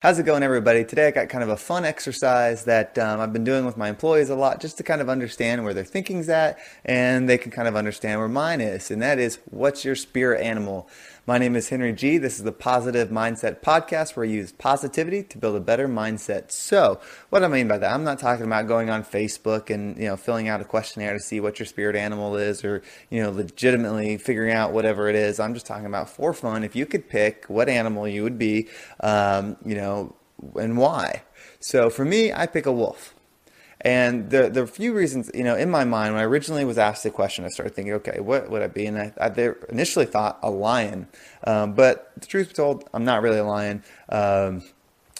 How's it going, everybody? Today I got kind of a fun exercise that um, I've been doing with my employees a lot just to kind of understand where their thinking's at and they can kind of understand where mine is. And that is, what's your spirit animal? My name is Henry G. This is the Positive Mindset Podcast where I use positivity to build a better mindset. So, what I mean by that? I'm not talking about going on Facebook and, you know, filling out a questionnaire to see what your spirit animal is or, you know, legitimately figuring out whatever it is. I'm just talking about for fun. If you could pick what animal you would be, um, you know, and why. So, for me, I pick a wolf. And the the few reasons, you know, in my mind, when I originally was asked the question, I started thinking, okay, what would I be? And I, I initially thought a lion, um, but the truth be told, I'm not really a lion. Um,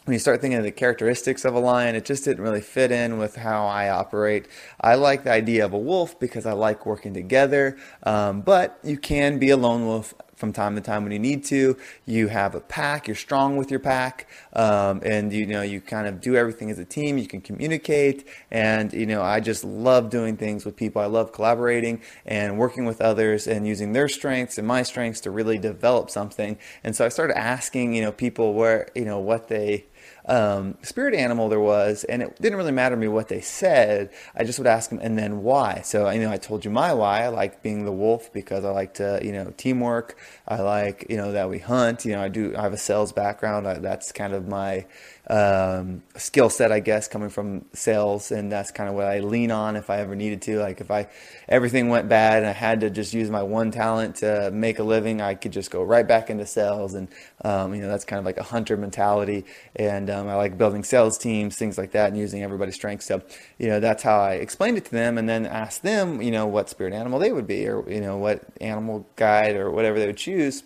when you start thinking of the characteristics of a lion, it just didn't really fit in with how I operate. I like the idea of a wolf because I like working together, um, but you can be a lone wolf from time to time when you need to. You have a pack, you're strong with your pack, um, and you know you kind of do everything as a team. You can communicate, and you know I just love doing things with people. I love collaborating and working with others and using their strengths and my strengths to really develop something. And so I started asking you know people where you know what they um, spirit animal there was, and it didn't really matter to me what they said. I just would ask them, and then why. So you know, I told you my why. I like being the wolf because I like to, you know, teamwork. I like, you know, that we hunt. You know, I do. I have a sales background. I, that's kind of my um, skill set, I guess, coming from sales, and that's kind of what I lean on if I ever needed to. Like if I everything went bad and I had to just use my one talent to make a living, I could just go right back into sales, and um, you know that's kind of like a hunter mentality. And um, I like building sales teams, things like that, and using everybody's strengths. So you know that's how I explained it to them, and then asked them, you know, what spirit animal they would be, or you know what animal guide or whatever they would choose.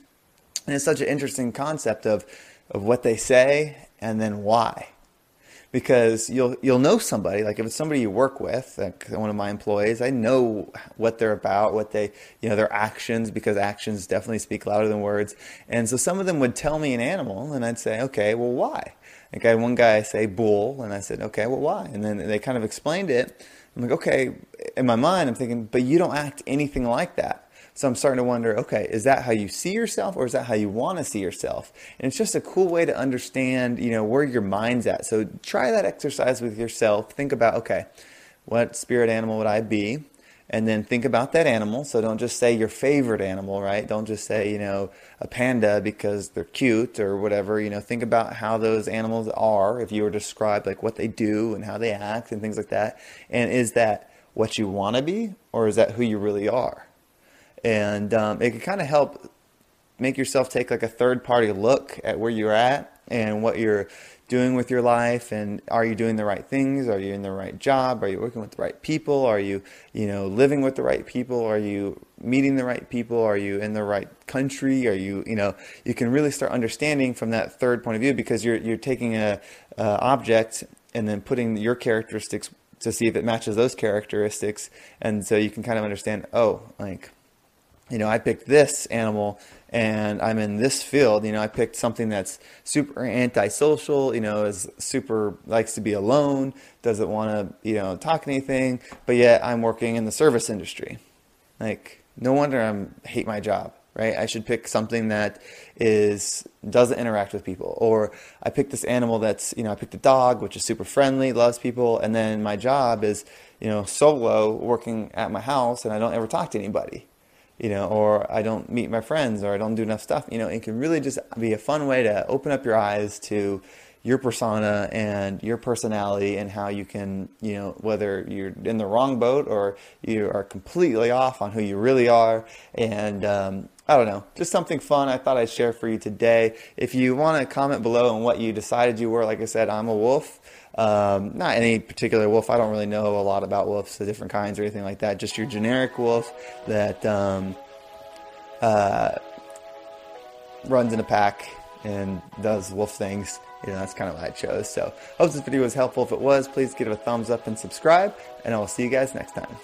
And it's such an interesting concept of of what they say and then why? Because you'll you'll know somebody like if it's somebody you work with like one of my employees i know what they're about what they you know their actions because actions definitely speak louder than words. And so some of them would tell me an animal and i'd say okay well why? Like i had one guy say bull and i said okay well why? And then they kind of explained it. I'm like okay in my mind i'm thinking but you don't act anything like that so I'm starting to wonder, okay, is that how you see yourself or is that how you want to see yourself? And it's just a cool way to understand, you know, where your mind's at. So try that exercise with yourself. Think about, okay, what spirit animal would I be? And then think about that animal. So don't just say your favorite animal, right? Don't just say, you know, a panda because they're cute or whatever. You know, think about how those animals are if you were to describe like what they do and how they act and things like that. And is that what you want to be or is that who you really are? And um, it can kind of help make yourself take like a third party look at where you're at and what you're doing with your life and are you doing the right things? Are you in the right job? Are you working with the right people? Are you you know living with the right people? Are you meeting the right people? Are you in the right country? Are you you know you can really start understanding from that third point of view because you're you're taking a, a object and then putting your characteristics to see if it matches those characteristics. And so you can kind of understand oh like you know, I picked this animal and I'm in this field, you know, I picked something that's super antisocial, you know, is super likes to be alone, doesn't want to, you know, talk anything, but yet I'm working in the service industry. Like, no wonder I'm hate my job, right? I should pick something that is doesn't interact with people. Or I picked this animal that's, you know, I picked a dog which is super friendly, loves people, and then my job is, you know, solo working at my house and I don't ever talk to anybody you know, or I don't meet my friends, or I don't do enough stuff. You know, it can really just be a fun way to open up your eyes to your persona and your personality and how you can, you know, whether you're in the wrong boat or you are completely off on who you really are. And um, I don't know, just something fun I thought I'd share for you today. If you want to comment below on what you decided you were, like I said, I'm a wolf. Um, not any particular wolf. I don't really know a lot about wolves, the different kinds or anything like that. Just your generic wolf that um, uh, runs in a pack and does wolf things. you know, that's kind of what I chose. So, hope this video was helpful. If it was, please give it a thumbs up and subscribe, and I will see you guys next time.